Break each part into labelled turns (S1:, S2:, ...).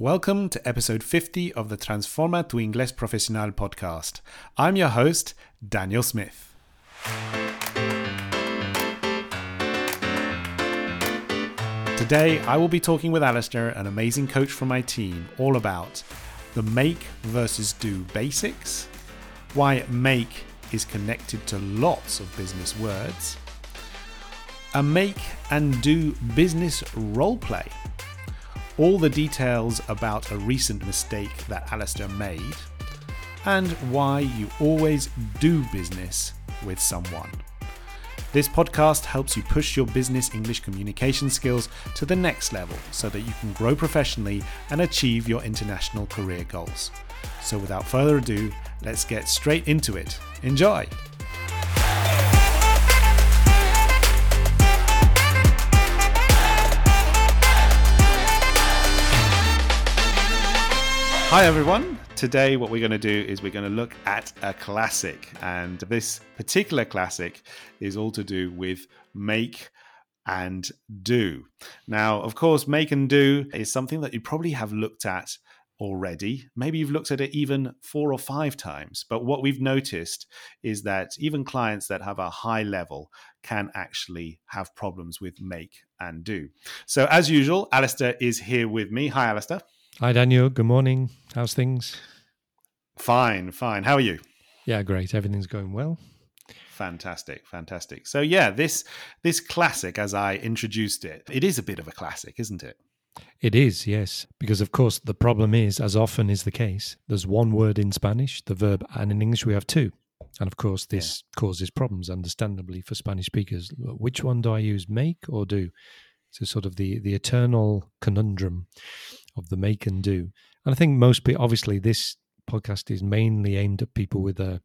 S1: Welcome to episode 50 of the Transforma tu Inglés Profesional podcast. I'm your host, Daniel Smith. Today, I will be talking with Alastair, an amazing coach from my team, all about the make versus do basics, why make is connected to lots of business words, a make and do business role play all the details about a recent mistake that Alastair made, and why you always do business with someone. This podcast helps you push your business English communication skills to the next level so that you can grow professionally and achieve your international career goals. So, without further ado, let's get straight into it. Enjoy! Hi, everyone. Today, what we're going to do is we're going to look at a classic. And this particular classic is all to do with make and do. Now, of course, make and do is something that you probably have looked at already. Maybe you've looked at it even four or five times. But what we've noticed is that even clients that have a high level can actually have problems with make and do. So, as usual, Alastair is here with me. Hi, Alastair.
S2: Hi, Daniel. Good morning. How's things?
S1: Fine, fine. How are you?
S2: Yeah, great. Everything's going well.
S1: Fantastic, fantastic. So yeah, this this classic, as I introduced it, it is a bit of a classic, isn't it?
S2: It is, yes. Because of course the problem is, as often is the case, there's one word in Spanish, the verb, and in English we have two. And of course, this yeah. causes problems, understandably, for Spanish speakers. Which one do I use, make or do? So, sort of the the eternal conundrum of the make and do. And I think most people, obviously, this podcast is mainly aimed at people with a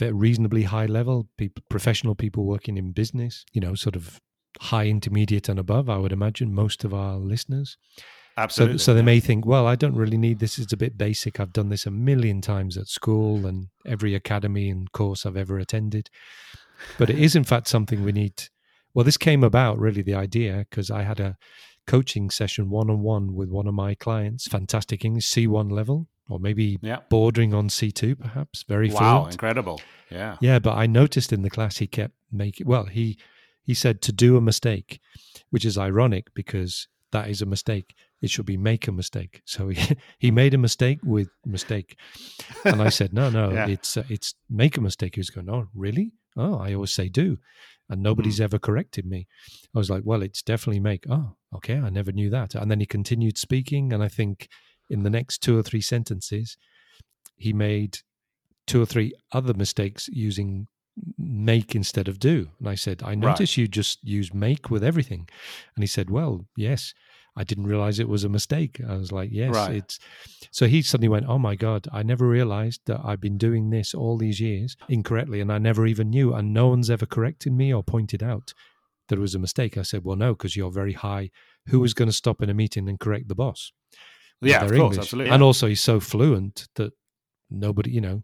S2: reasonably high level, people, professional people working in business, you know, sort of high intermediate and above, I would imagine most of our listeners.
S1: Absolutely.
S2: So, so they may think, well, I don't really need this. It's a bit basic. I've done this a million times at school and every academy and course I've ever attended. But it is, in fact, something we need. Well, this came about really the idea because I had a coaching session one on one with one of my clients, fantastic English, C1 level, or maybe yeah. bordering on C2, perhaps. Very wow, fluent.
S1: incredible. Yeah.
S2: Yeah, but I noticed in the class he kept making, well, he, he said to do a mistake, which is ironic because that is a mistake. It should be make a mistake. So he, he made a mistake with mistake. And I said, no, no, yeah. it's, uh, it's make a mistake. He was going, oh, really? Oh, I always say do and nobody's mm. ever corrected me. I was like, well, it's definitely make. Oh, okay, I never knew that. And then he continued speaking, and I think in the next two or three sentences, he made two or three other mistakes using make instead of do. And I said, I notice right. you just use make with everything. And he said, well, yes. I didn't realize it was a mistake. I was like, yes, right. it's. So he suddenly went, oh my God, I never realized that I've been doing this all these years incorrectly and I never even knew. And no one's ever corrected me or pointed out that it was a mistake. I said, well, no, because you're very high. Who was going to stop in a meeting and correct the boss?
S1: Yeah, of course, English. absolutely.
S2: And also, he's so fluent that nobody, you know,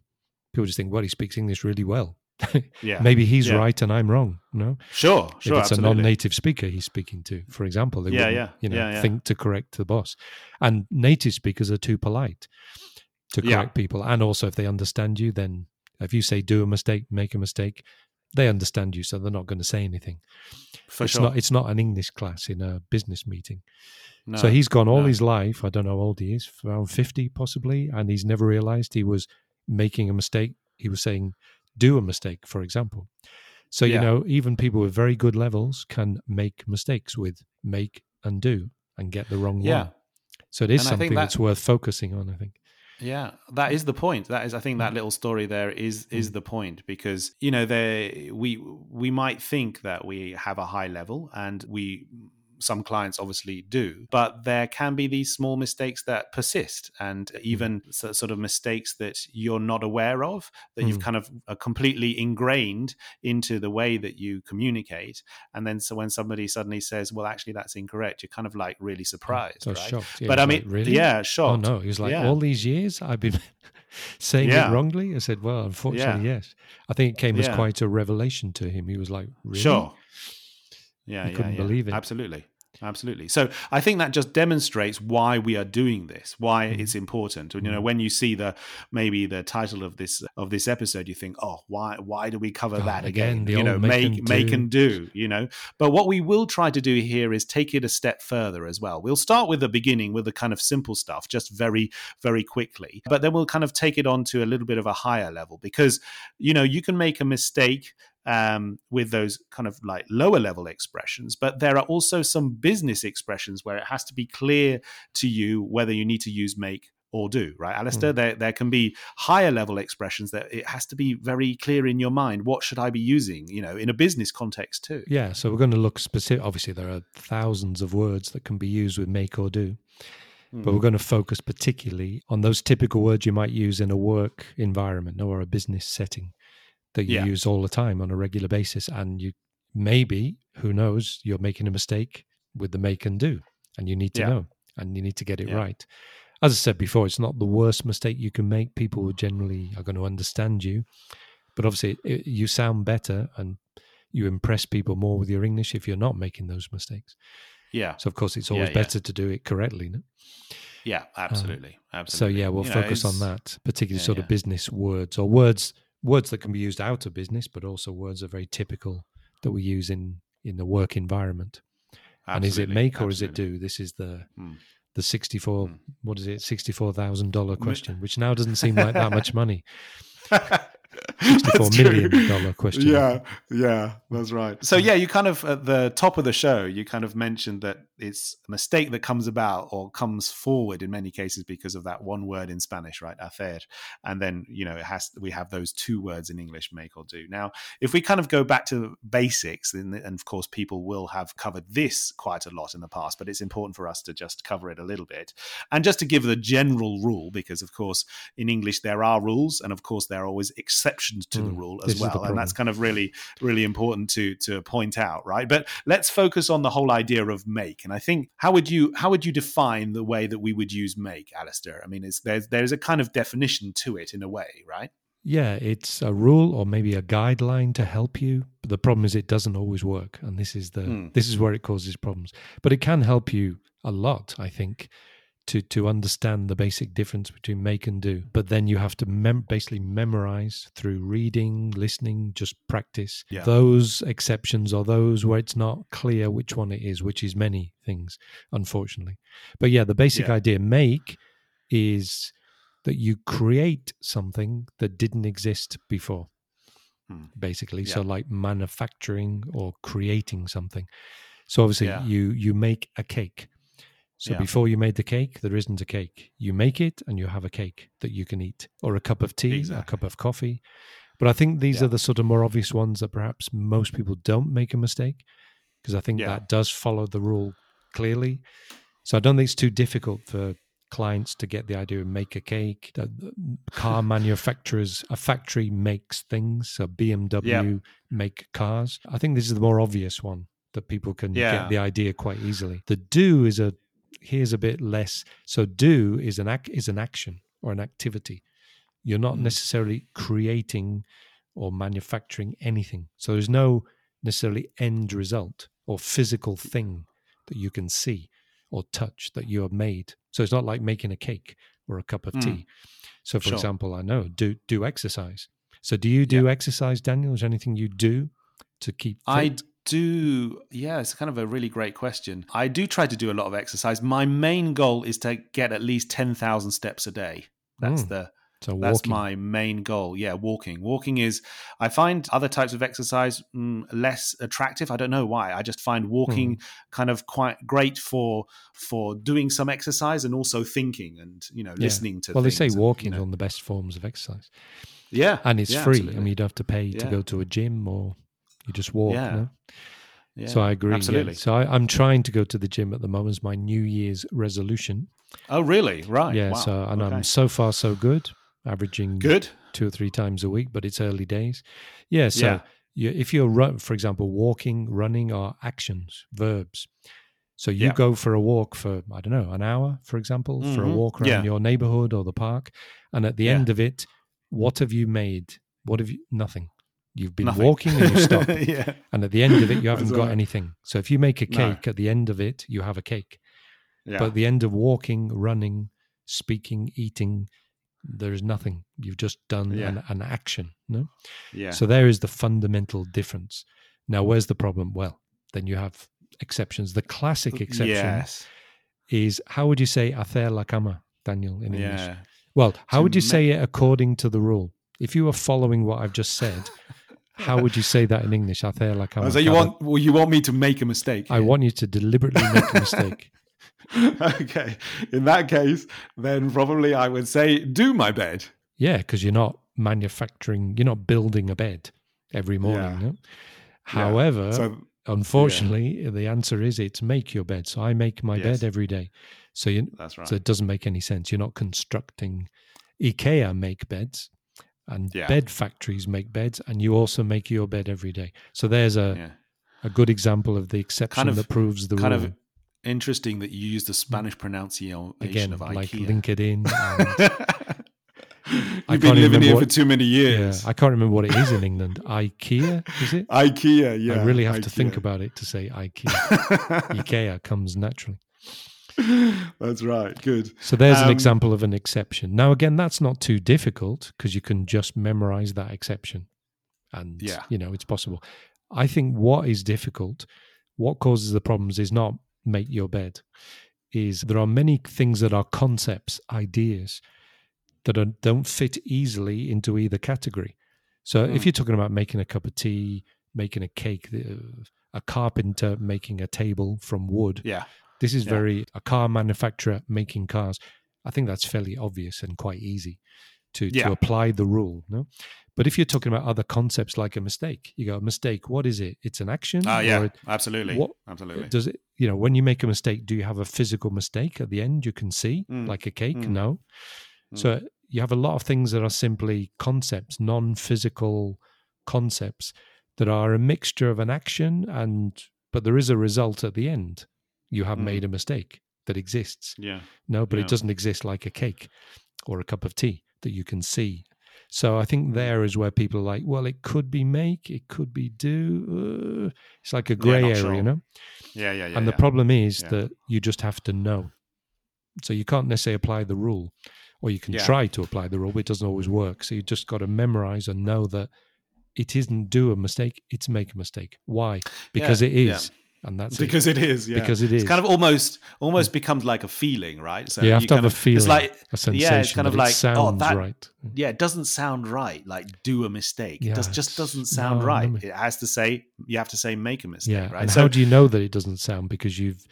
S2: people just think, well, he speaks English really well. yeah. Maybe he's yeah. right and I'm wrong. No,
S1: sure,
S2: sure.
S1: If it's
S2: absolutely. a non-native speaker he's speaking to, for example, they yeah, yeah, you know, yeah, yeah. think to correct the boss. And native speakers are too polite to correct people. And also, if they understand you, then if you say do a mistake, make a mistake, they understand you, so they're not going to say anything.
S1: For
S2: it's
S1: sure.
S2: not. It's not an English class in a business meeting. No, so he's gone all no. his life. I don't know how old he is, around fifty possibly, and he's never realised he was making a mistake. He was saying do a mistake, for example. So, yeah. you know, even people with very good levels can make mistakes with make and do and get the wrong
S1: yeah.
S2: one. So it is and something that, that's worth focusing on, I think.
S1: Yeah, that is the point. That is, I think, that mm. little story there is is mm. the point because you know, there we we might think that we have a high level and we some clients obviously do, but there can be these small mistakes that persist and mm. even sort of mistakes that you're not aware of, that mm. you've kind of uh, completely ingrained into the way that you communicate. And then so when somebody suddenly says, well, actually, that's incorrect, you're kind of like really surprised.
S2: So
S1: right?
S2: shocked.
S1: Yeah, but I mean,
S2: like, really?
S1: yeah, shocked.
S2: Oh, no. He was like, yeah. all these years I've been. saying yeah. it wrongly? I said, well, unfortunately, yeah. yes. I think it came as quite a revelation to him. He was like, really?
S1: Sure. Yeah,
S2: he
S1: yeah,
S2: couldn't
S1: yeah.
S2: believe it.
S1: Absolutely. Absolutely. So I think that just demonstrates why we are doing this, why
S2: Mhm.
S1: it's important. And you know,
S2: Mhm.
S1: when you see the maybe the title of this of this episode, you think, oh, why why do we cover
S2: Oh,
S1: that
S2: again,
S1: again?
S2: the
S1: You know,
S2: make
S1: make
S2: and
S1: make and do. You know, but what we will try to do here is take it a step further as well. We'll start with the beginning with the kind of simple stuff, just very very quickly, but then we'll kind of take it on to a little bit of a higher level because you know you can make a mistake um, with those kind of like lower level expressions. But there are also some business expressions where it has to be clear to you whether you need to use make or do, right, Alastair? There, there can be higher level expressions that it has to be very clear in your mind. What should I be using, you know, in a business context too?
S2: Yeah, so we're going to look specific. Obviously, there are thousands of words that can be used with make or do, but we're going to focus particularly on those typical words you might use in a work environment or a business setting that you
S1: Yeah.
S2: use all the time on a regular basis. And you maybe, who knows, you're making a mistake with the make and do, and you need to
S1: Yeah.
S2: know and you need to get it
S1: Yeah.
S2: right. As I said before, it's not the worst mistake you can make. People generally are going to understand you, but obviously, it, you sound better and you impress people more with your English if you're not making those mistakes.
S1: Yeah,
S2: So, of course, it's always
S1: yeah.
S2: better to do it correctly. No?
S1: yeah, um, absolutely,
S2: So,
S1: absolutely.
S2: yeah, we'll
S1: You know,
S2: focus on that, particularly
S1: yeah,
S2: sort of business words or words words that can be used out of business, but also words are very typical that we use in in the work environment. and is it make or is it do? This is the
S1: Hmm.
S2: the sixty four
S1: Hmm.
S2: what is it sixty four thousand dollar question, which now doesn't seem like that much money.
S1: That's
S2: Sixty four
S1: true.
S2: million dollar question.
S1: Yeah, yeah, that's right. So yeah, you kind of at the top of the show, you kind of mentioned that it's a mistake that comes about or comes forward in many cases because of that one word in Spanish, right, hacer, and then you know it has we have those two words in English, make or do. Now, if we kind of go back to basics, and, and of course people will have covered this quite a lot in the past, but it's important for us to just cover it a little bit and just to give the general rule, because of course in English there are rules, and of course there are always exceptions to the
S2: Mm,
S1: rule as well, and that's kind of really really important to to point out, right? But let's focus on the whole idea of make, and I think how would you how would you define the way that we would use make, Alastair? I mean, it's, there's there's a kind of definition to it in a way, right?
S2: Yeah, it's a rule or maybe a guideline to help you. But the problem is it doesn't always work, and this is the
S1: Hmm.
S2: this is where it causes problems. But it can help you a lot, I think, to to understand the basic difference between make and do. But then you have to mem- basically memorize through reading, listening, just practice
S1: Yeah.
S2: those exceptions or those where it's not clear which one it is, which is many things, unfortunately. But yeah, the basic
S1: Yeah.
S2: idea make is that you create something that didn't exist before
S1: Hmm.
S2: basically so like manufacturing or creating something so obviously
S1: Yeah.
S2: you you make a cake so
S1: Yeah.
S2: before you made the cake there isn't a cake you make it and you have a cake that you can eat or a cup of tea a cup of coffee but i think these
S1: Yeah.
S2: are the sort of more obvious ones that perhaps most people don't make a mistake because i think
S1: Yeah.
S2: that does follow the rule clearly so i don't think it's too difficult for clients to get the idea of make a cake. Car manufacturers, a factory makes things. So BMW make cars. I think this is the more obvious one that people can
S1: Yeah.
S2: get the idea quite easily. The do is a here's a bit less. So do is an act is an action or an activity. You're not
S1: Mm.
S2: necessarily creating or manufacturing anything. So there's no necessarily end result or physical thing that you can see or touch that you have made. So it's not like making a cake or a cup of
S1: Mm.
S2: tea. So, for
S1: Sure.
S2: example, I know do do exercise. So, do you do exercise, Daniel? Is there anything you do to keep? Fit?
S1: I do. Yeah, it's kind of a really great question. I do try to do a lot of exercise. My main goal is to get at least ten thousand steps a day. That's
S2: Mm.
S1: the
S2: so
S1: That's my main goal. Yeah, walking. Walking is, I find other types of exercise mm, less attractive. I don't know why. I just find walking
S2: Hmm.
S1: kind of quite great for for doing some exercise and also thinking and you know
S2: Yeah.
S1: listening to.
S2: well, they say
S1: things and, you
S2: walking is
S1: know-
S2: one of the best forms of exercise,
S1: Yeah,
S2: and it's
S1: yeah,
S2: free. I mean, you don't have to pay to go to a gym or you just walk.
S1: Yeah.
S2: no?
S1: yeah,
S2: So I agree. yeah.
S1: Absolutely.
S2: So I, I'm trying to go to the gym at the moment. as my New Year's resolution.
S1: Oh, really? Right.
S2: yeah.
S1: Wow.
S2: So and
S1: okay.
S2: I'm so far so good, averaging
S1: good.
S2: two or three times a week, but it's early days. Yeah. So
S1: Yeah.
S2: you, if you're, run, for example, walking, running are actions, verbs. So you
S1: Yeah.
S2: go for a walk for, I don't know, an hour, for example, for a
S1: Mhm.
S2: walk around
S1: Yeah.
S2: your neighborhood or the park. And at the
S1: Yeah.
S2: end of it, what have you made? What have you, nothing. You've been
S1: Nothing.
S2: walking and you stop.
S1: yeah.
S2: and at the end of it, you haven't got
S1: right.
S2: anything. So if you make a
S1: No.
S2: cake, at the end of it, you have a cake.
S1: Yeah.
S2: But at the end of walking, running, speaking, eating, there is nothing. You've just done
S1: Yeah.
S2: an, an action. No.
S1: yeah.
S2: So there is the fundamental difference. Now, where's the problem? Well, then you have exceptions. The classic exception
S1: Yes.
S2: is how would you say hacer la cama, Daniel, in English? Well, how
S1: To
S2: would you
S1: ma-
S2: say it according to the rule? If you are following what I've just said, how would you say that in English? La cama.
S1: Oh, so you want well, you want me to make a mistake?
S2: I want you to deliberately make a mistake.
S1: okay. In that case, then probably I would say do my bed.
S2: Yeah, because you're not manufacturing, you're not building a bed every morning.
S1: Yeah.
S2: no? However,
S1: So
S2: unfortunately, the answer is it's make your bed. So I make my
S1: Yes.
S2: bed every day. So you,
S1: that's right.
S2: so it doesn't make any sense. You're not constructing. IKEA make beds, and
S1: Yeah.
S2: bed factories make beds, and you also make your bed every day. So there's a
S1: yeah.
S2: a good example of the exception
S1: of-
S2: that proves the rule.
S1: Kind
S2: rule.
S1: of interesting that you use the Spanish pronunciation
S2: Again,
S1: of
S2: like
S1: IKEA.
S2: LinkedIn. And,
S1: You've been living here
S2: what-
S1: for too many
S2: yeah,
S1: years.
S2: I can't remember what it is in England. IKEA is it?
S1: IKEA, yeah.
S2: I really have to think about it to say IKEA. IKEA comes naturally.
S1: That's right. Good.
S2: So there's an
S1: Um,
S2: example of an exception. Now, again, that's not too difficult because you can just memorize that exception. And,
S1: Yeah.
S2: you know, it's possible. I think what is difficult, what causes the problems is not make your bed, is there are many things that are concepts, ideas that are, don't fit easily into either category. So if
S1: Mm.
S2: you're talking about making a cup of tea, making a cake, uh, a carpenter making a table from wood,
S1: Yeah.
S2: This is
S1: Yeah.
S2: very a car manufacturer making cars. I think that's fairly obvious and quite easy to
S1: Yeah.
S2: to apply the rule. No, but if you're talking about other concepts like a mistake, you go a mistake. What is it? It's an action.
S1: Oh, yeah.
S2: it-
S1: Absolutely.
S2: what-
S1: Absolutely.
S2: does it? You know, when you make a mistake, do you have a physical mistake at the end you can see,
S1: Mm.
S2: like a cake?
S1: Mm.
S2: No.
S1: Mm.
S2: So you have a lot of things that are simply concepts, non-physical concepts that are a mixture of an action and but there is a result at the end. You have
S1: Mm.
S2: made a mistake that exists.
S1: Yeah.
S2: No, but
S1: Yeah.
S2: it doesn't exist like a cake or a cup of tea that you can see. So I
S1: Mm.
S2: think there is where people are like, well, it could be make, it could be do. Uh, it's like a grey
S1: not
S2: area,
S1: sure.
S2: you know.
S1: Yeah. Yeah. Yeah.
S2: and the
S1: yeah.
S2: problem is
S1: Yeah.
S2: that you just have to know. So you can't necessarily apply the rule, or you can
S1: Yeah.
S2: try to apply the rule, but it doesn't always work. So you just got to memorize and know that it isn't do a mistake; it's make a mistake. Why? Because
S1: Yeah,
S2: it
S1: yeah.
S2: is, and that's
S1: because
S2: it.
S1: it is. Yeah.
S2: Because it is.
S1: It's kind of almost almost becomes like a feeling, right? So
S2: you have to
S1: kind
S2: have a
S1: of,
S2: feeling,
S1: It's like
S2: a sensation.
S1: yeah it's kind of like,
S2: it
S1: oh,
S2: sounds
S1: that-
S2: right.
S1: yeah, it doesn't sound right. Like do a mistake. it does, just doesn't sound
S2: no,
S1: right.
S2: no.
S1: It has to say you have to say make a mistake,
S2: Yeah.
S1: right?
S2: And
S1: so
S2: how do you know that it doesn't sound? Because you've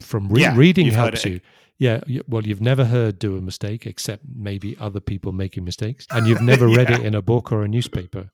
S2: from re-
S1: Yeah,
S2: reading
S1: you've
S2: helps you. Yeah. Well, you've never heard do a mistake except maybe other people making mistakes, and you've never read it in a book or a newspaper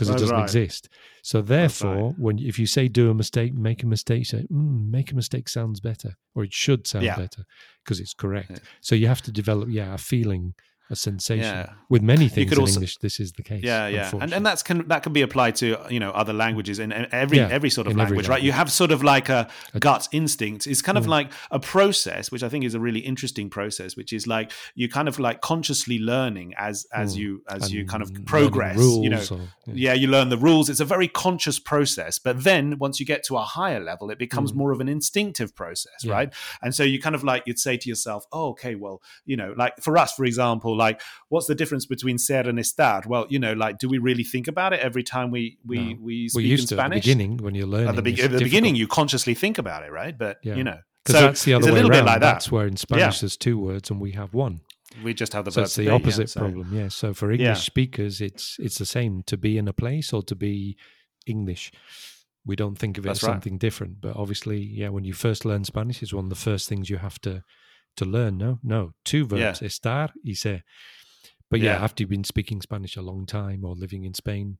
S2: because it doesn't
S1: right.
S2: exist. So therefore, when if you say do a mistake, make a mistake, say mm, make a mistake sounds better, or it should sound
S1: Yeah.
S2: better because it's correct.
S1: Yeah.
S2: So you have to develop, yeah, a feeling, a sensation.
S1: Yeah.
S2: With many things
S1: could
S2: in
S1: also-
S2: English, this is the case.
S1: yeah, yeah, and and that's can that can be applied to you know other languages and and every
S2: Yeah,
S1: every sort of
S2: in every
S1: language, right? You have sort of like a gut instinct. It's kind of
S2: Mm.
S1: like a process, which I think is a really interesting process, which is like you kind of like consciously learning as as
S2: Mm.
S1: you as you kind of progress.
S2: rules
S1: you know,
S2: or- yeah.
S1: yeah, you learn the rules. It's a very conscious process. But then once you get to a higher level, it becomes
S2: Mm.
S1: more of an instinctive process, right? And so you kind of like, you'd say to yourself, oh, okay, well, you know, like for us, for example, like what's the difference between ser and estar? Well, you know, like, do we really think about it every time we, we,
S2: No.
S1: we speak in
S2: used to at the
S1: Spanish?
S2: beginning when you're learning.
S1: At the, be- at the
S2: difficult.
S1: beginning, you consciously think about it, right? But,
S2: Yeah.
S1: you know,
S2: Because
S1: so
S2: that's the other
S1: it's a
S2: way
S1: little
S2: around.
S1: bit like that.
S2: That's where in Spanish there's two words and we have one.
S1: we just have the
S2: So it's the
S1: be, yeah,
S2: opposite
S1: so-
S2: problem. Yeah. So for English
S1: Yeah.
S2: speakers, it's it's the same to be in a place or to be English. We don't think of it
S1: That's
S2: as
S1: right.
S2: something different. But obviously, yeah, when you first learn Spanish, it's one of the first things you have to to learn. No, no, two verbs: estar y ser. But yeah,
S1: Yeah.
S2: after you've been speaking Spanish a long time or living in Spain,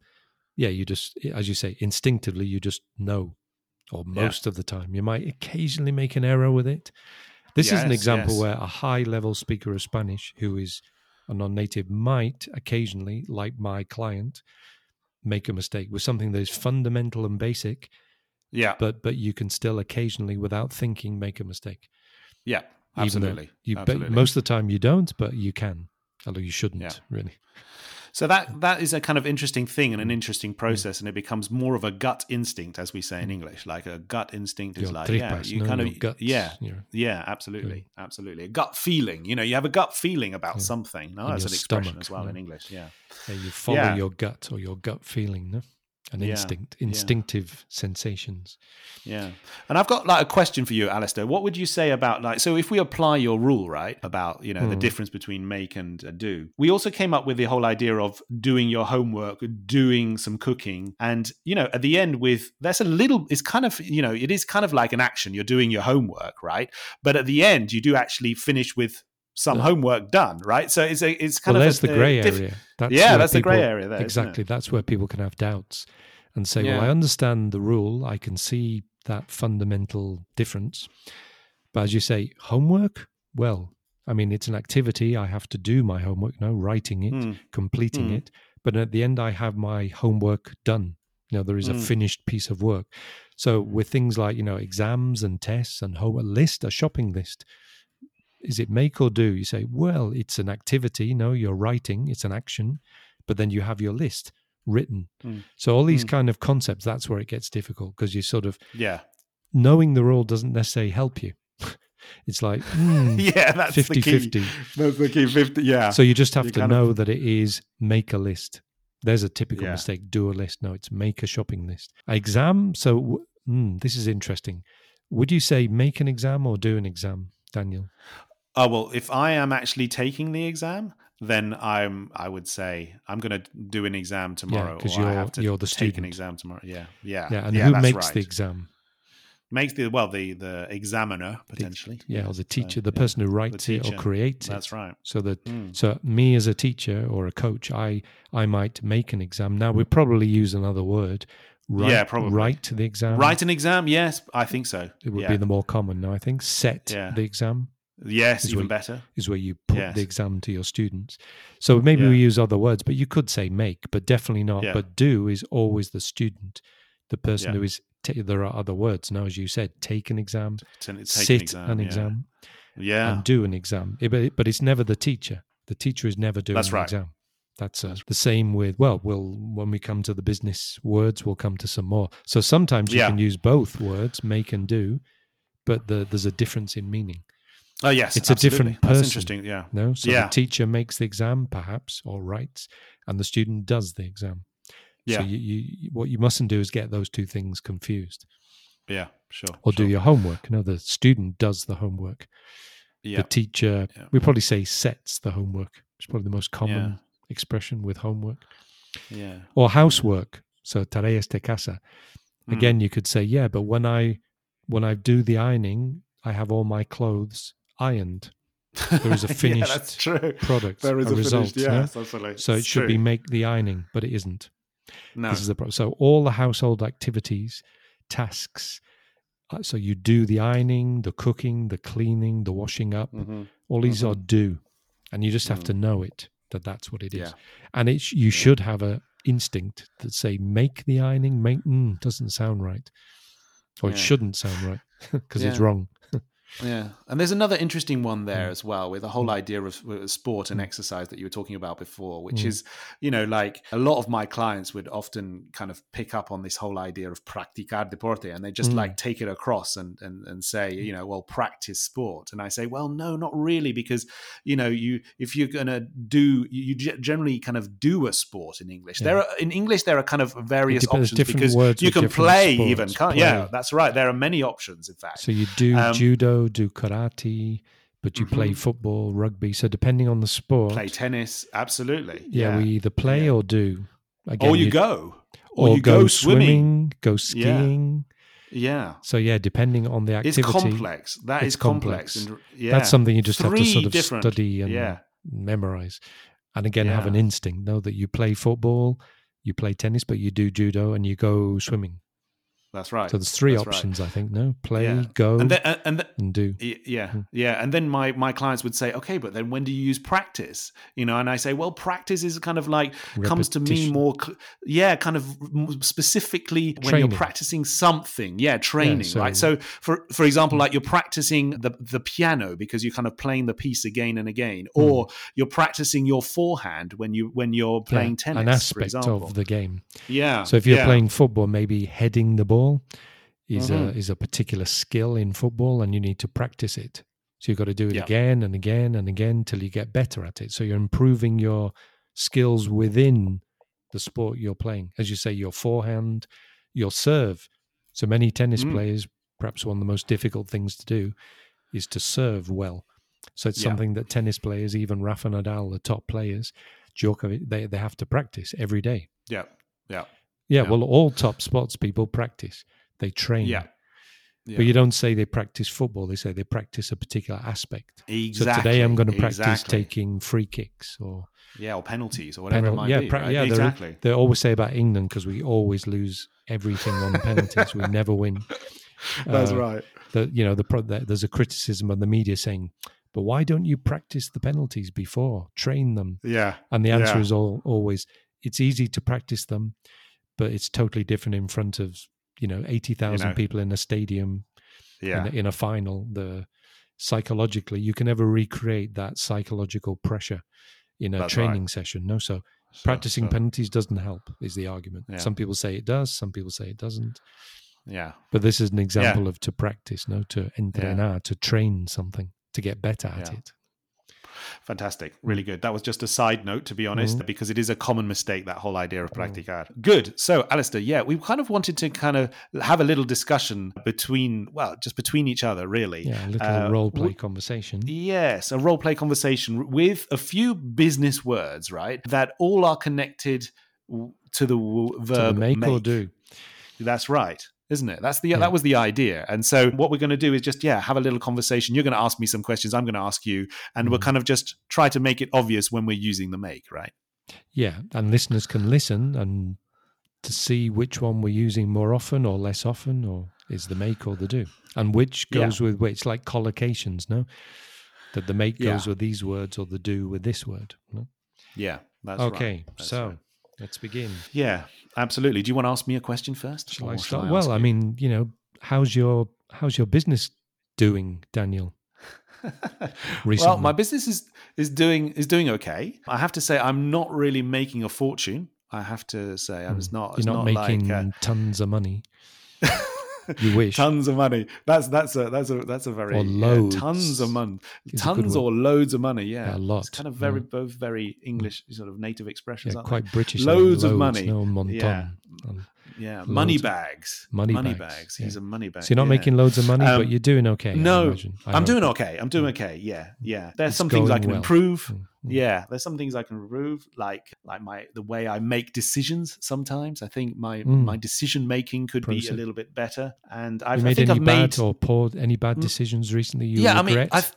S2: yeah, you just, eh, as you say, instinctively, you just know. Or
S1: Yeah.
S2: most of the time, you might occasionally make an error with it. This is an example
S1: yes.
S2: where a high level speaker of Spanish who is a non native might occasionally, like my client, make a mistake with something that is fundamental and basic,
S1: Yeah.
S2: but but you can still occasionally, without thinking, make a mistake.
S1: yeah. Absolutely.
S2: You
S1: absolutely.
S2: most of the time you don't, but you can. Although you shouldn't
S1: Yeah.
S2: really.
S1: So that that is a kind of interesting thing and an interesting process, and it becomes more of a gut instinct, as we say in English. Like a gut instinct is
S2: Your
S1: like yeah, you
S2: no?
S1: kind of
S2: guts,
S1: yeah, yeah, absolutely, absolutely. A gut feeling. You know, you have a gut feeling about
S2: Yeah.
S1: something. No,
S2: In
S1: that's an expression
S2: stomach,
S1: as well
S2: yeah.
S1: in English. Yeah.
S2: You follow your gut or your gut feeling, no? An
S1: Yeah,
S2: instinct,
S1: yeah.
S2: instinctive sensations.
S1: Yeah. And I've got like a question for you, Alastair. What would you say about like so if we apply your rule, right, about, you know, the
S2: Hmm.
S1: difference between make and uh, do. We also came up with the whole idea of doing your homework, doing some cooking and, you know, at the end with that's a little it's kind of, you know, it is kind of like an action. You're doing your homework, right? But at the end you do actually finish with some
S2: Yeah.
S1: homework done, right? So it's a it's kind
S2: well,
S1: of
S2: there's
S1: a,
S2: the grey
S1: diff-
S2: area. That's
S1: yeah,
S2: where
S1: that's the grey area there. isn't it?
S2: Exactly. That's where people can have doubts and say, well, I understand the rule. I can see that fundamental difference. But as you say, homework, well, I mean, it's an activity. I have to do my homework now, writing it,
S1: Hmm.
S2: completing
S1: Mm.
S2: it. But at the end, I have my homework done. You know, there is a
S1: Mm.
S2: finished piece of work. So with things like, you know, exams and tests and home, a list, a shopping list, is it make or do? You say, well, it's an activity. No, you're writing, it's an action, but then you have your list written.
S1: Mm.
S2: So all these
S1: Mm.
S2: kind of concepts, that's where it gets difficult because you sort of
S1: Yeah.
S2: knowing the rule doesn't necessarily help you. it's like mm,
S1: Yeah, that's
S2: 50
S1: the key.
S2: 50.
S1: That's the key 50 yeah.
S2: So you just have
S1: You
S2: to
S1: kind of-
S2: know that it is make a list. There's a typical
S1: Yeah.
S2: mistake. Do a list. No, it's make a shopping list. Exam. So mm, this is interesting. Would you say make an exam or do an exam, Daniel?
S1: Oh well, if I am actually taking the exam, then I'm. I would say I'm going to do an exam tomorrow.
S2: 'cause
S1: or I
S2: you're-
S1: have to
S2: you're the
S1: take an exam tomorrow. Yeah, yeah,
S2: Yeah. And who makes
S1: right.
S2: the exam?
S1: Makes the well the the examiner potentially.
S2: Yeah, or the teacher, the
S1: yeah,
S2: person who writes it or creates it.
S1: That's right.
S2: So that
S1: Mm.
S2: so me as a teacher or a coach, I I might make an exam. Now we probably use another word. Write,
S1: Yeah, probably.
S2: write the exam.
S1: Write an exam? Yes, I think so.
S2: It would
S1: yeah.
S2: be the more common now. I think set
S1: Yeah.
S2: the exam
S1: yes, even
S2: what-
S1: better.
S2: is where you put
S1: Yes.
S2: the exam to your students. So maybe
S1: Yeah.
S2: we use other words, but you could say make, but definitely not.
S1: Yeah.
S2: But do is always the student, the person
S1: Yeah.
S2: who is. ta there are other words now, as you said. Take an exam,
S1: take
S2: sit
S1: an exam.
S2: an
S1: yeah.
S2: exam,
S1: Yeah,
S2: and do an exam. It- but, but it's never the teacher. The teacher is never doing
S1: That's
S2: an
S1: right.
S2: exam. That's uh, the same with well, we'll when we come to the business words, we'll come to some more. So sometimes you
S1: Yeah.
S2: can use both words, make and do, but the, there's a difference in meaning.
S1: Oh yes,
S2: it's a different
S1: absolutely. That's
S2: person.
S1: interesting. Yeah,
S2: No, so
S1: Yeah.
S2: the teacher makes the exam, perhaps, or writes, and the student does the exam.
S1: yeah,
S2: So you, you, what you mustn't do is get those two things confused,
S1: yeah. Sure.
S2: or
S1: sure.
S2: do your homework. No, the student does the homework.
S1: Yeah,
S2: The teacher,
S1: Yeah.
S2: we probably say sets the homework. It's probably the most common
S1: Yeah.
S2: expression with homework
S1: yeah.
S2: or housework. So tareas de casa.
S1: Mm.
S2: Again, you could say, yeah, but when I when I do the ironing, I have all my clothes ironed. there is a
S1: yeah,
S2: finished
S1: that's true.
S2: product,
S1: There is
S2: a
S1: a,
S2: result.
S1: finished.
S2: no?
S1: Absolutely.
S2: So it
S1: It's
S2: should be make the ironing, but it isn't.
S1: no.
S2: This is the problem. So all the household activities, tasks. uh, So you do the ironing, the cooking, the cleaning, the washing up.
S1: Mhm.
S2: All these are do, and you just have
S1: Mm.
S2: to know it that that's what it is.
S1: Yeah.
S2: And it sh- you should have a instinct that say make the ironing. Make mm, doesn't sound right, or it shouldn't sound right because it's wrong.
S1: Yeah, and there's another interesting one there
S2: Mm.
S1: as well, with the whole idea of uh, sport and exercise that you were talking about before, which
S2: Mm.
S1: is, you know, like a lot of my clients would often kind of pick up on this whole idea of practicar deporte, and they just
S2: Mm.
S1: like take it across and and and say, you know, well, practice sport, and I say, well, no, not really, because you know, you if you're gonna do, you generally kind of do a sport in English.
S2: Yeah.
S1: There are in English there are kind of various options because you can play
S2: sports,
S1: even, can't? Yeah, that's right. There are many options, in fact.
S2: So you do
S1: Um,
S2: judo, do karate, but you play
S1: Mhm.
S2: football, rugby. So depending on the sport,
S1: play tennis absolutely
S2: yeah, we either play
S1: Yeah.
S2: or do. Again,
S1: or you, go or,
S2: or
S1: you go, swimming,
S2: go skiing.
S1: yeah
S2: So yeah, depending on the activity, it's
S1: complex That is
S2: It's
S1: complex,
S2: complex.
S1: And, yeah
S2: that's something you just have to sort of
S1: different-
S2: study and
S1: yeah
S2: memorize. And again, have an instinct. Know that you play football, you play tennis, but you do judo and you go swimming.
S1: That's right.
S2: So there's three
S1: That's right.
S2: options, I think. No, play,
S1: Yeah.
S2: go,
S1: And then, and, and
S2: and do.
S1: Yeah, yeah, and then my my clients would say, okay, but then when do you use practice? You know, and I say, well, practice is kind of like comes to me more, yeah, kind of specifically when you're practicing something, yeah, training,
S2: so-
S1: right? So, for for example, like you're practicing the the piano because you're kind of playing the piece again and again, or you're practicing your forehand when you when you're
S2: Hmm. Yeah,
S1: playing tennis,
S2: an
S1: for
S2: aspect
S1: example.
S2: of the game.
S1: yeah.
S2: So if you're
S1: yeah.
S2: playing football, maybe heading the ball is a
S1: Mhm.
S2: is a particular skill in football, and you need to practice it. So you've got to do it
S1: Yeah.
S2: again and again and again till you get better at it. So you're improving your skills within the sport you're playing. As you say, your forehand, your serve. So many tennis
S1: Mm.
S2: players, perhaps one of the most difficult things to do is to serve well. So it's
S1: Yeah.
S2: something that tennis players, even Rafa Nadal, the top players, Djokovic, they, they have to practice every day.
S1: yeah, yeah,
S2: Yeah,
S1: Yeah.
S2: well, all top sports people practice. They train.
S1: yeah, yeah.
S2: But you don't say they practice football. They say they practice a particular aspect.
S1: exactly.
S2: So today I'm going to practice
S1: exactly.
S2: taking free kicks or
S1: yeah, or penalties or whatever
S2: penal- yeah,
S1: be.
S2: pra-
S1: right?
S2: yeah. They,
S1: exactly.
S2: they always say about England because we always lose everything on penalties. we never win.
S1: That's
S2: Uh,
S1: right.
S2: The, you know, the, pro- the there's a criticism of the media saying, "But why don't you practice the penalties before? Train them."
S1: Yeah,
S2: And the answer
S1: Yeah.
S2: is all, always, it's easy to practice them, but it's totally different in front of you know eighty thousand
S1: know.
S2: people in a stadium
S1: yeah,
S2: in, a, in a final. The psychologically, you can never recreate that psychological pressure in a
S1: That's right.
S2: training session. No, so
S1: So-
S2: practicing
S1: so-
S2: penalties doesn't help. Is the argument?
S1: Yeah.
S2: Some people say it does. Some people say it doesn't.
S1: Yeah,
S2: But this is an example of to practice, no, to entrenar, to train something, to get better at
S1: Yeah.
S2: it.
S1: Fantastic. Really good. That was just a side note, to be honest,
S2: Mhm.
S1: because it is a common mistake, that whole idea of
S2: Mm.
S1: practicar. Good. So, Alastair, yeah, we kind of wanted to kind of have a little discussion between, well, just between each other, really.
S2: Yeah, a little
S1: Uh,
S2: role play
S1: w-
S2: conversation.
S1: Yes, a role play conversation with a few business words, right? That all are connected to the w-
S2: to
S1: verb
S2: the make, or do.
S1: That's right, isn't it? That's the
S2: Yeah.
S1: that was the idea. And so what we're going to do is just yeah, have a little conversation. You're going to ask me some questions. I'm going to ask you, and we'll
S2: Mhm.
S1: kind of just try to make it obvious when we're using the make, right?
S2: Yeah, and listeners can listen and to see which one we're using more often or less often, or is the make or the do, and which
S1: Yeah.
S2: goes with which, like collocations, no? That the make
S1: Yeah.
S2: goes with these words or the do with this word. No?
S1: Yeah, that's right.
S2: okay,
S1: That's
S2: so
S1: right.
S2: Let's begin.
S1: yeah, absolutely. Do you want to ask me a question first?
S2: Shall I
S1: shall
S2: start?
S1: ask
S2: well, I mean, you know, how's your how's your business doing, Daniel? recently?
S1: well, my business is is doing is doing okay. I have to say, I'm not really making a fortune. I have to say, I'm just not.
S2: You're not,
S1: not,
S2: making
S1: like, uh,
S2: tons of money. You wish.
S1: tons of money. That's that's a that's a that's a very
S2: Or
S1: yeah, tons of money.
S2: is a good
S1: Tons or loads of money. Yeah,
S2: Yeah, a lot,
S1: It's kind of very
S2: yeah.
S1: both very English sort of native expressions.
S2: yeah, quite British.
S1: Loads
S2: there,
S1: of money.
S2: No, monton.
S1: Yeah.
S2: Um.
S1: Yeah, money bags.
S2: money
S1: money
S2: bags,
S1: bags. He's a money bag.
S2: So you're not making loads of money,
S1: Um,
S2: but you're doing okay.
S1: No.
S2: I
S1: I'm
S2: hope.
S1: doing okay. I'm doing okay. Yeah, yeah. There's
S2: It's
S1: some things I can
S2: well.
S1: improve.
S2: Mm, mm.
S1: Yeah, there's some things I can improve, like like my the way I make decisions. Sometimes I think my
S2: Mm.
S1: my decision making could be a little bit better. And I've, I
S2: made
S1: think
S2: any
S1: I've
S2: bad
S1: made
S2: or poor, any bad
S1: Mm.
S2: decisions recently? You
S1: yeah. I mean. I've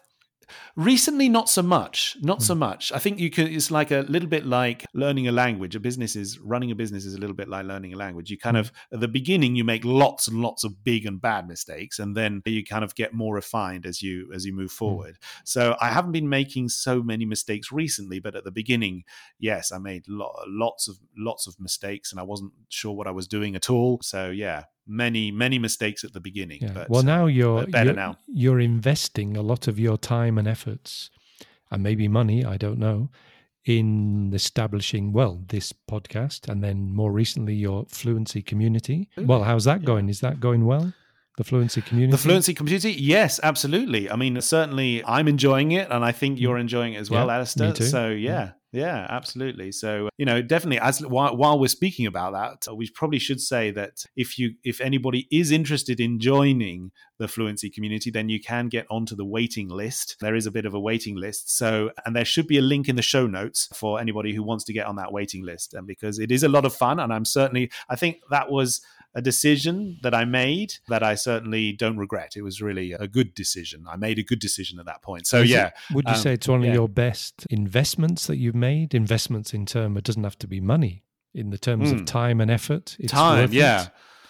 S1: recently not so much, not so much. I think you can. It's like a little bit like learning a language. A business is running a business is a little bit like learning a language. You kind of at the beginning you make lots and lots of big and bad mistakes, and then you kind of get more refined as you as you move
S2: Hmm.
S1: forward. So I haven't been making so many mistakes recently, but at the beginning, yes, I made lo- lots of lots of mistakes, and I wasn't sure what I was doing at all. So yeah, many many mistakes at the beginning.
S2: Yeah.
S1: But,
S2: well,
S1: uh,
S2: now you're
S1: better
S2: you're,
S1: now.
S2: you're investing a lot of your time and efforts, and maybe money. I don't know. In establishing, well, this podcast, and then more recently your fluency community. Well, how's that
S1: Yeah.
S2: going? Is that going well? The fluency community.
S1: The fluency community, yes, absolutely. I mean, certainly, I'm enjoying it, and I think you're enjoying it as well,
S2: Yeah,
S1: Alastair.
S2: me too.
S1: So,
S2: Yeah.
S1: Yeah, absolutely. So, you know, definitely, as while, while we're speaking about that, we probably should say that if you, if anybody is interested in joining the fluency community, then you can get onto the waiting list. There is a bit of a waiting list. So, and there should be a link in the show notes for anybody who wants to get on that waiting list, and because it is a lot of fun, and I'm certainly, I think that was a decision that I made that I certainly don't regret. It was really a good decision. I made a good decision at that point. So
S2: Is it-
S1: yeah,
S2: would you
S1: um,
S2: say it's one of
S1: yeah.
S2: your best investments that you've made? Investments in term, it doesn't have to be money. In the terms
S1: Mm.
S2: of time and effort, it's
S1: time.
S2: worth it?
S1: Yeah,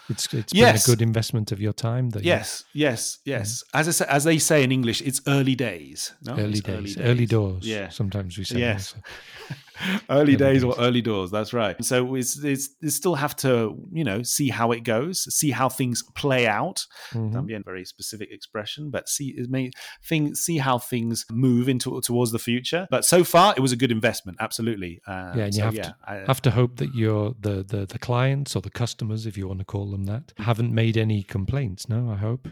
S2: It's it's
S1: Yes.
S2: been a good investment of your time.
S1: Yes, yes, yes. As I as they say in English, it's early days. No?
S2: early,
S1: It's
S2: days, early doors.
S1: Yeah.
S2: sometimes we say.
S1: Yes. early days or early doors. That's right. So it's, it's you still have to you know see how it goes, see how things play out.
S2: Mhm.
S1: También very specific expression, but see it may thing see how things move into towards the future. But so far, it was a good investment. Absolutely. Uh,
S2: Yeah, and you
S1: so,
S2: have
S1: yeah,
S2: to
S1: I-
S2: have to hope that your the, the the clients or the customers, if you want to call them that, haven't made any complaints. No, I hope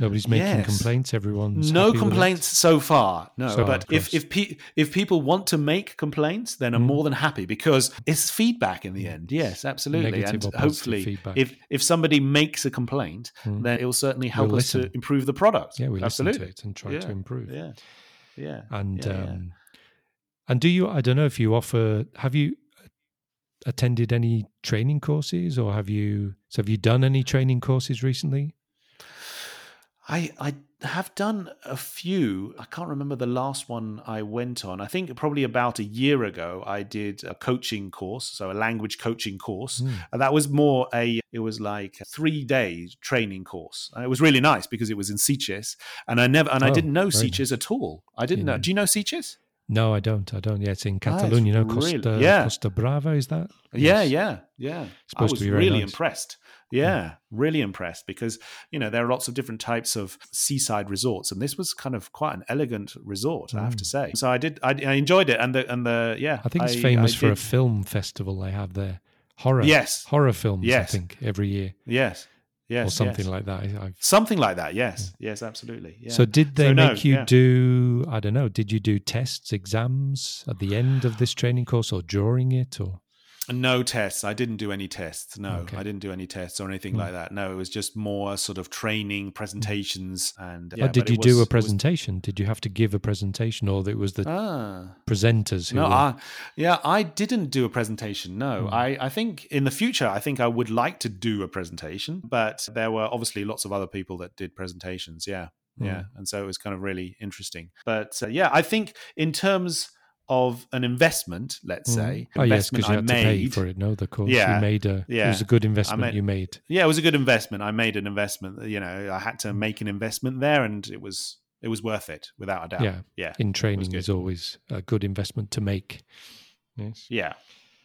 S2: nobody's making
S1: Yes.
S2: complaints. Everyone's
S1: no
S2: happy with it.
S1: complaints so far. No,
S2: So
S1: but if if pe- if people want to make complaints, then I'm
S2: Mm.
S1: more than happy because it's feedback in the end. Yes, absolutely,
S2: Negative
S1: and hopefully,
S2: feedback.
S1: if if somebody makes a complaint,
S2: Mm.
S1: then it will certainly help
S2: We'll
S1: us to improve the product.
S2: Yeah, we listen
S1: absolutely.
S2: to it and try
S1: Yeah,
S2: to improve.
S1: Yeah, yeah,
S2: And
S1: yeah.
S2: um, and do you? I don't know if you offer. Have you attended any training courses, or have you? So have you done any training courses recently?
S1: I I have done a few. I can't remember the last one I went on. I think probably about a year ago I did a coaching course, so a language coaching course.
S2: Mm.
S1: And that was more a it was like a 3 day training course. And it was really nice because it was in Sitges and I never and I
S2: Oh,
S1: didn't know Sitges at all. I didn't know.
S2: In-
S1: Do you know Sitges?
S2: No, I don't. I don't. Yeah, it's in
S1: Ah, it's
S2: Catalonia. you know,
S1: really-
S2: Costa,
S1: yeah.
S2: Costa Brava. Is that?
S1: Yeah,
S2: Yes.
S1: yeah, yeah.
S2: Supposed
S1: I
S2: to
S1: was
S2: be
S1: really
S2: nice.
S1: impressed. Yeah, really impressed because you know there are lots of different types of seaside resorts, and this was kind of quite an elegant resort, I have to say. So I did, I, I enjoyed it, and the and the yeah,
S2: Mm. I think it's famous
S1: I
S2: for a film festival they have there. Horror.
S1: Yes.
S2: Horror films. I think every year
S1: yes, yes,
S2: or something
S1: yes.
S2: like that. I've,
S1: something like that. Yes, yes, absolutely. Yeah.
S2: So did they
S1: So no,
S2: make you
S1: yeah.
S2: do? I don't know. Did you do tests, exams at the end of this training course, or during it, or?
S1: No tests. I didn't do any tests. No,
S2: Okay.
S1: I didn't do any tests or anything
S2: Hmm.
S1: like that. No, it was just more sort of training, presentations, and.
S2: Or
S1: yeah,
S2: did you
S1: it
S2: do a
S1: it was-
S2: presentation? Did you have to give a presentation, or it was the
S1: Ah.
S2: presenters who?
S1: No,
S2: were,
S1: I, yeah, I didn't do a presentation. No,
S2: Hmm.
S1: I, I think in the future, I think I would like to do a presentation, but there were obviously lots of other people that did presentations. Yeah, yeah, and so it was kind of really interesting. But uh, yeah, I think in terms of an investment, let's
S2: Mm.
S1: say,
S2: oh yes,
S1: investment
S2: because you
S1: I
S2: had to pay
S1: made.
S2: for it. No, the course
S1: Yeah,
S2: you made a.
S1: yeah.
S2: It was a good investment
S1: made-
S2: you made.
S1: Yeah, it was a good investment. I made an investment. You know, I had to make an investment there, and it was it was worth it without a doubt.
S2: Yeah.
S1: yeah,
S2: In training is always a good investment to make. Yes.
S1: yeah,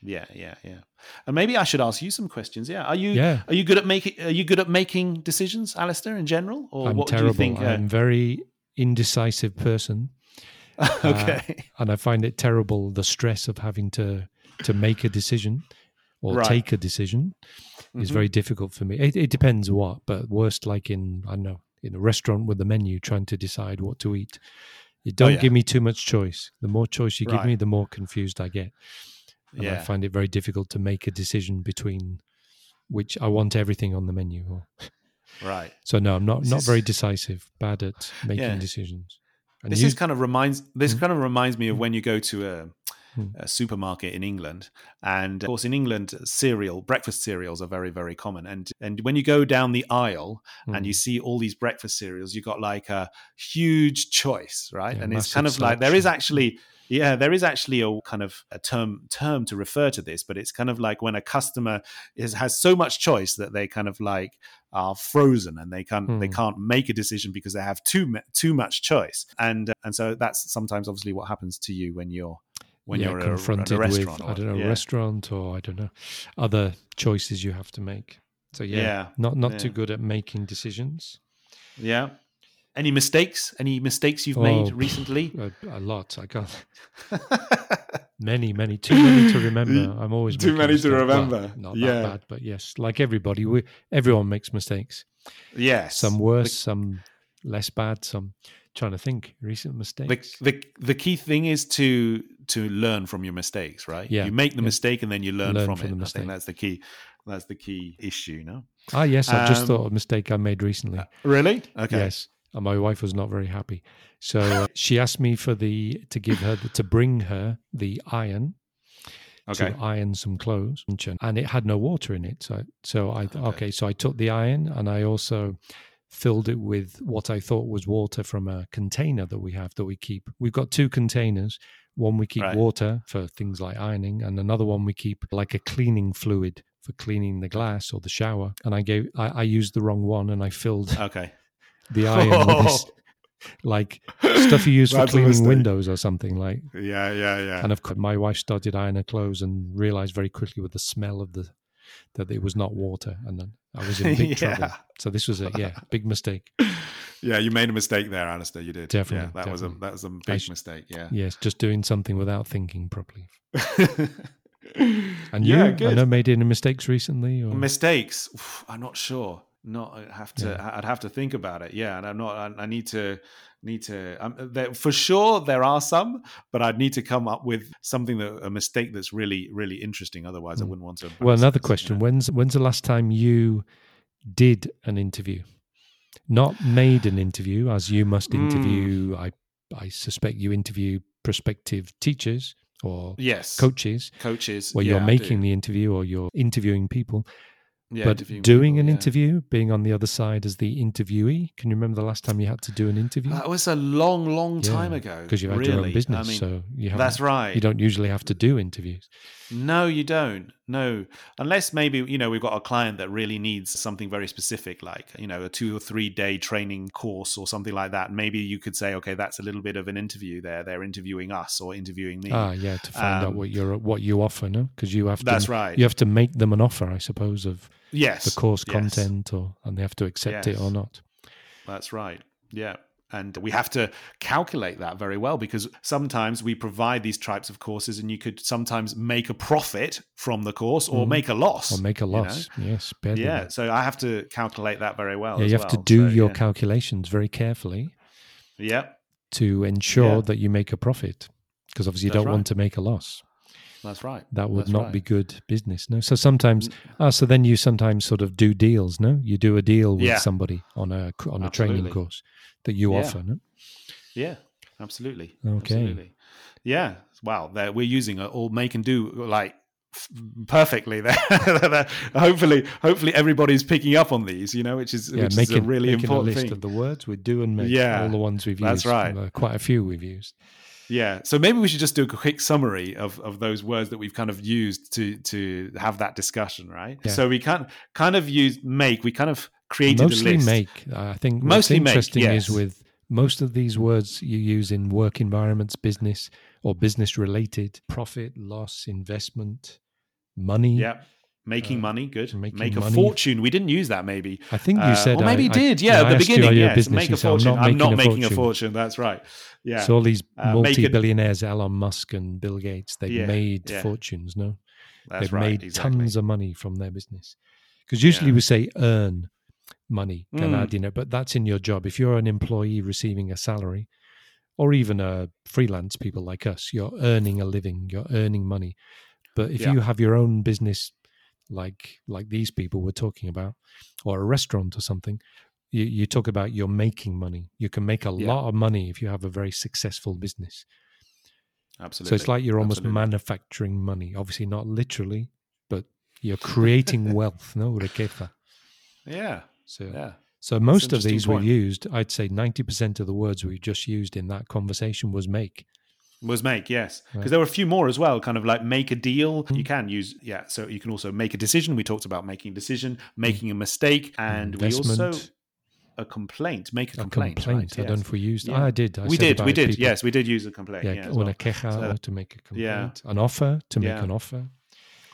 S1: yeah, yeah, yeah. And maybe I should ask you some questions. Yeah, are you
S2: Yeah.
S1: Are you good at making? Are you good at making decisions, Alastair, in general, or
S2: I'm
S1: what
S2: terrible.
S1: do you think? uh,
S2: I'm very indecisive person.
S1: okay,
S2: and I find it terrible the stress of having to to make a decision or
S1: Right.
S2: take a decision is
S1: Mhm.
S2: very difficult for me. It, it depends what, but worst like in I don't know in a restaurant with the menu trying to decide what to eat. You don't
S1: Oh, yeah.
S2: give me too much choice. The more choice you give me, the more confused I get. And I find it very difficult to make a decision between which I want everything on the menu. Or,
S1: right.
S2: so no, I'm not
S1: This
S2: not
S1: is-
S2: very decisive. Bad at making
S1: Yeah.
S2: decisions. And
S1: This
S2: you-
S1: is kind of reminds. This
S2: Mm.
S1: kind of reminds me of when you go to a,
S2: Mm.
S1: a supermarket in England, and of course in England, cereal breakfast cereals are very very common. And and when you go down the aisle and you
S2: Mm.
S1: see all these breakfast cereals, you got like a huge choice, right?
S2: Yeah,
S1: and it's kind of like there is actually yeah there is actually a kind of a term term to refer to this but it's kind of like when a customer is has so much choice that they kind of like are frozen and they can't they
S2: Hmm.
S1: can't make a decision because they have too too much choice and uh, and so that's sometimes obviously what happens to you when you're when
S2: yeah,
S1: you're a-
S2: confronted
S1: a, restaurant
S2: with
S1: or-
S2: I don't know
S1: yeah.
S2: restaurant or I don't know other choices you have to make. So yeah,
S1: Yeah,
S2: not not too good at making decisions.
S1: yeah any mistakes any mistakes you've
S2: Oh,
S1: made recently
S2: A, a lot. I can't. Many, many, too many to remember. I'm always
S1: Too many to
S2: mistakes. Well,
S1: remember.
S2: not
S1: Yeah.
S2: that bad, but yes, like everybody, we everyone makes mistakes.
S1: yes
S2: Some worse, some less bad. Some trying to think recent
S1: the,
S2: mistakes.
S1: the the key thing is to to learn from your mistakes right
S2: Yeah,
S1: you make the
S2: yeah.
S1: mistake and then you learn,
S2: Learn
S1: from,
S2: from
S1: it
S2: the
S1: i think that's the key that's the key issue no
S2: ah, yes, I've just
S1: Um,
S2: thought of a mistake I made recently.
S1: really okay
S2: Yes, and my wife was not very happy. So uh, she asked me for the to give her the, to bring her the iron
S1: okay
S2: to iron some clothes, and it had no water in it. So so I okay.
S1: Okay.
S2: so I took the iron and I also filled it with what I thought was water from a container that we have that we keep. We've got two containers. One we keep
S1: Right.
S2: water for things like ironing, and another one we keep like a cleaning fluid for cleaning the glass or the shower, and I gave I, I used the wrong one and I filled
S1: Okay.
S2: The iron with this like stuff you use for cleaning windows or something like.
S1: Yeah, yeah, yeah.
S2: And of course, my wife started ironing her clothes and realized very quickly with the smell of the that it was not water, and then I was in big trouble. So this was a yeah big mistake.
S1: yeah, you made a mistake there, Alastair. You did.
S2: Definitely,
S1: Yeah, that was a that was a big
S2: sh-
S1: mistake. Yeah.
S2: Yes, just doing something without thinking properly. And
S1: yeah,
S2: you, I know, made any mistakes recently? Or?
S1: Mistakes? Oof, I'm not sure. Not have to. I'd have to think about it. Yeah, and I'm not. I, I need to. Need to. Um, there, for sure, there are some, but I'd need to come up with something that a mistake that's really, really interesting. Otherwise, I
S2: Mm.
S1: wouldn't want to.
S2: well, another
S1: you
S2: question:
S1: know?
S2: When's when's the last time you did an interview? Not made an interview, as you must interview. I I suspect you interview prospective teachers or
S1: Yes,
S2: coaches,
S1: coaches.
S2: where
S1: yeah,
S2: you're making the interview or you're interviewing people.
S1: Yeah,
S2: but doing
S1: people,
S2: an
S1: yeah.
S2: interview, being on the other side as the interviewee, can you remember the last time you had to do an interview?
S1: That was a long, long time
S2: Yeah,
S1: ago.
S2: because you had
S1: really.
S2: your own business,
S1: I mean,
S2: so you have
S1: that's right.
S2: You don't usually have to do interviews.
S1: No, you don't. No, unless maybe you know we've got a client that really needs something very specific, like you know a two or three day training course or something like that. Maybe you could say, okay, that's a little bit of an interview there. They're interviewing us or interviewing me.
S2: Ah, yeah, to find out
S1: Um,
S2: what you're what you offer, no? Because you have to.
S1: That's right.
S2: You have to make them an offer, I suppose, of
S1: yes,
S2: the course
S1: yes,
S2: content, or and they have to accept it or not.
S1: That's right. Yeah. And we have to calculate that very well because sometimes we provide these types of courses and you could sometimes make a profit from the course or
S2: Mhm.
S1: make a loss.
S2: Or make a
S1: you know?
S2: loss. Yes, badly.
S1: Yeah. So I have to calculate that very well.
S2: Yeah, you have to do
S1: So,
S2: your
S1: yeah.
S2: calculations very carefully
S1: Yeah.
S2: to ensure
S1: Yeah.
S2: that you make a profit. Because obviously you
S1: That's
S2: don't want to make a loss.
S1: That's right.
S2: That would
S1: That's
S2: not
S1: right.
S2: be good business. No. So sometimes, ah, so then you sometimes sort of do deals. No, you do a deal with
S1: Yeah.
S2: somebody on a on a training course that you
S1: Yeah.
S2: offer. No.
S1: Yeah, absolutely.
S2: Okay.
S1: Absolutely. Yeah. Wow. There, we're using all make and do like perfectly there. hopefully, hopefully everybody's picking up on these. You know, which is
S2: Yeah,
S1: which
S2: making
S1: is a really
S2: making a
S1: important
S2: list
S1: thing.
S2: of the words we do and make.
S1: Yeah,
S2: all the ones we've
S1: that's
S2: used.
S1: right.
S2: Uh, quite a few we've used.
S1: Yeah. So maybe we should just do a quick summary of, of those words that we've kind of used to to have that discussion, right?
S2: Yeah.
S1: So we can kind of use make. We kind of created
S2: Mostly
S1: a list.
S2: make. I think
S1: Mostly
S2: what's
S1: make,
S2: interesting
S1: yes.
S2: is with most of these words you use in work environments, business or business related, profit, loss, investment, money.
S1: Yeah. Making
S2: Uh,
S1: money, good.
S2: making
S1: Make a
S2: money.
S1: fortune. We didn't use that maybe.
S2: I think you
S1: Uh,
S2: said,
S1: or maybe
S2: I-
S1: you did.
S2: yeah,
S1: Yeah,
S2: I
S1: at the beginning.
S2: you
S1: yes,
S2: business?
S1: make a
S2: said, I'm
S1: fortune.
S2: not
S1: I'm not
S2: making a
S1: making a
S2: fortune.
S1: fortune. That's right. Yeah.
S2: So all these
S1: Uh,
S2: multi-billionaires, Elon Musk and Bill Gates, they've
S1: Yeah,
S2: made
S1: yeah.
S2: fortunes. No,
S1: That's
S2: they've
S1: right.
S2: made
S1: exactly.
S2: tons of money from their business. Because usually
S1: Yeah.
S2: we say earn money,
S1: Mm.
S2: you know, but that's in your job. If you're an employee receiving a salary, or even a freelance people like us, you're earning a living, you're earning money. But if you have your own business, like like these people we're talking about, or a restaurant or something, you, you talk about you're making money. You can make a
S1: Yeah.
S2: lot of money if you have a very successful business.
S1: Absolutely.
S2: So it's like you're almost
S1: Absolutely.
S2: manufacturing money. Obviously, not literally, but you're creating wealth. No, riqueza.
S1: Yeah.
S2: So,
S1: Yeah.
S2: so most of these
S1: point.
S2: we've used. I'd say ninety percent of the words we just used in that conversation was make.
S1: Was make, yes. Because
S2: Right.
S1: there were a few more as well, kind of like make a deal.
S2: Mm.
S1: You can use, yeah. So you can also make a decision. We talked about making a decision, making a mistake, and we also. A complaint, make a
S2: A
S1: complaint.
S2: complaint.
S1: right,
S2: I don't know if we used.
S1: Yeah.
S2: I did. I
S1: we did, we did.
S2: people-
S1: Yes, we did use a complaint.
S2: Yeah,
S1: Yeah, well.
S2: queja
S1: So-
S2: to make a complaint.
S1: Yeah.
S2: An offer to make
S1: Yeah.
S2: an offer.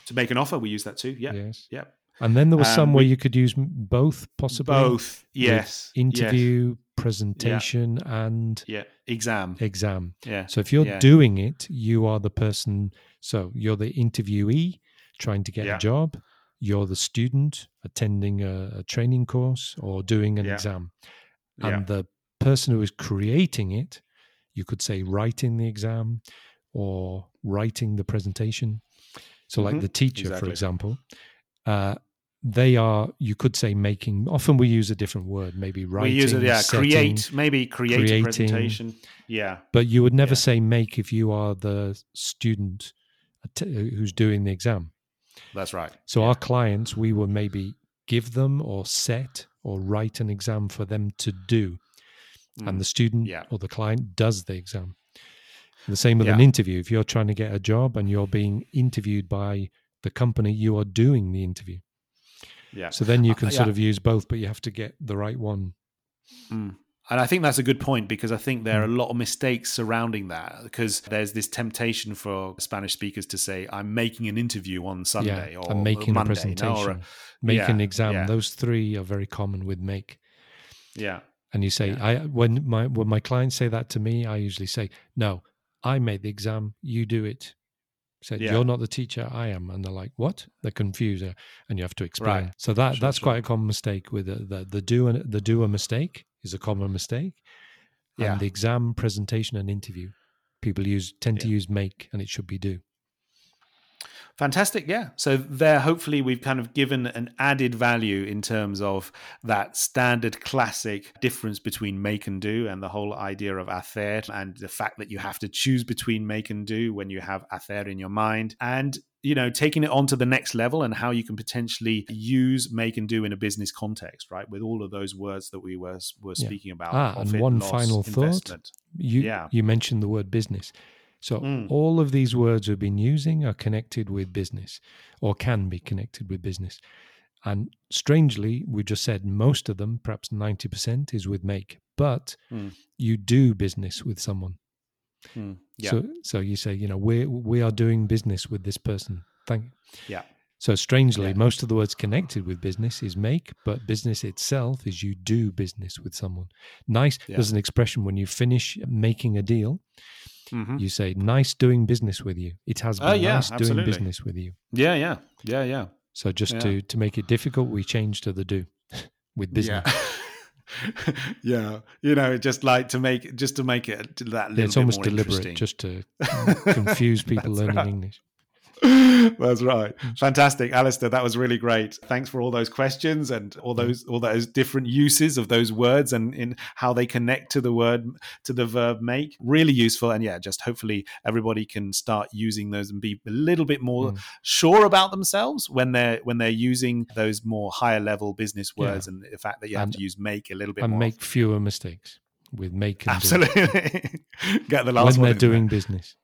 S1: To make an offer, we use that too. Yeah.
S2: Yes.
S1: Yeah.
S2: And then there was
S1: Um,
S2: some where you could use both, possibly.
S1: Both. Yes. yes.
S2: Presentation, and
S1: Yeah. Exam.
S2: exam.
S1: Yeah.
S2: So if you're
S1: Yeah.
S2: doing it, you are the person. So you're the interviewee trying to get
S1: Yeah.
S2: a job. You're the student attending a, a training course or doing an
S1: Yeah.
S2: exam.
S1: Yeah.
S2: And the person who is creating it, you could say writing the exam or writing the presentation. So, like
S1: Mhm.
S2: the teacher, for example, uh, they are, you could say, making, often we use a different word, maybe writing.
S1: we use it. Yeah.
S2: setting,
S1: create. Maybe create
S2: creating.
S1: a presentation. Yeah.
S2: But you would never
S1: Yeah.
S2: say make if you are the student who's doing the exam.
S1: That's right.
S2: So
S1: yeah.
S2: our clients, we will maybe give them or set or write an exam for them to do,
S1: Mm.
S2: and the student
S1: Yeah.
S2: or the client does the exam. The same with an interview. If you're trying to get a job and you're being interviewed by the company you are doing the interview.
S1: Yeah.
S2: So then you
S1: Uh,
S2: can sort
S1: yeah.
S2: of use both, but you have to get the right one.
S1: Mm. And I think that's a good point because I think there are a lot of mistakes surrounding that because there's this temptation for Spanish speakers to say, I'm making an interview on Sunday
S2: yeah,
S1: or
S2: and making
S1: Monday,
S2: a presentation,
S1: no, or a-
S2: make
S1: yeah,
S2: an exam.
S1: yeah.
S2: Those three are very common with make.
S1: yeah.
S2: And you say. I when my when my clients say that to me, I usually say, No, I made the exam, you do it. Said
S1: Yeah.
S2: you're not the teacher, I am, and they're like, "What?" They're confused, and you have to explain.
S1: Right.
S2: So that
S1: Sure,
S2: that's
S1: sure.
S2: quite a common mistake with the the, the do and the do a mistake is a common mistake,
S1: Yeah.
S2: and the exam, presentation, and interview, people use tend to use make, and it should be do.
S1: Fantastic. Yeah. So there, hopefully, we've kind of given an added value in terms of that standard classic difference between make and do and the whole idea of hacer and the fact that you have to choose between make and do when you have hacer in your mind and you know taking it on to the next level and how you can potentially use make and do in a business context right with all of those words that we were were
S2: Yeah.
S1: speaking about
S2: Ah, and one
S1: loss,
S2: final thought. You
S1: Yeah.
S2: you mentioned the word business. So
S1: Mm.
S2: all of these words we've been using are connected with business or can be connected with business. And strangely, we just said most of them, perhaps 90% is with make, but
S1: Mm.
S2: you do business with someone.
S1: Mm. Yeah.
S2: So so you say, you know, we we are doing business with this person. Thank
S1: yeah.
S2: so strangely,
S1: Yeah.
S2: most of the words connected with business is make, but business itself is you do business with someone. Nice.
S1: Yeah.
S2: There's an expression when you finish making a deal,
S1: Mhm.
S2: you say, "Nice doing business with you." It has been
S1: Oh, yeah,
S2: nice doing business with you.
S1: Yeah. Yeah. Yeah. Yeah.
S2: So just
S1: Yeah.
S2: to to make it difficult, we change to the do with business.
S1: Yeah. yeah, you know, just like to make just to make it that little
S2: Yeah, it's almost deliberate, just to confuse people learning
S1: right.
S2: English.
S1: That's right. Fantastic, Alastair. That was really great. Thanks for all those questions and all those all those different uses of those words and in how they connect to the word to the verb make. Really useful. And yeah, just hopefully everybody can start using those and be a little bit more
S2: Mm.
S1: sure about themselves when they're when they're using those more higher level business
S2: Yeah.
S1: words and the fact that you have
S2: And-
S1: to use make a little bit
S2: And make fewer mistakes with make and
S1: Absolutely. Get the
S2: when
S1: last one.
S2: they're
S1: in there.
S2: doing business.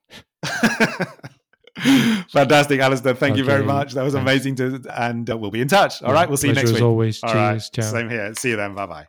S1: Fantastic, Alastair. Thank you very much. That was amazing. To, and uh, we'll be in touch. All right. We'll see you next
S2: as
S1: week.
S2: always.
S1: All right.
S2: Cheers. Ciao.
S1: Same here. See you then. Bye bye.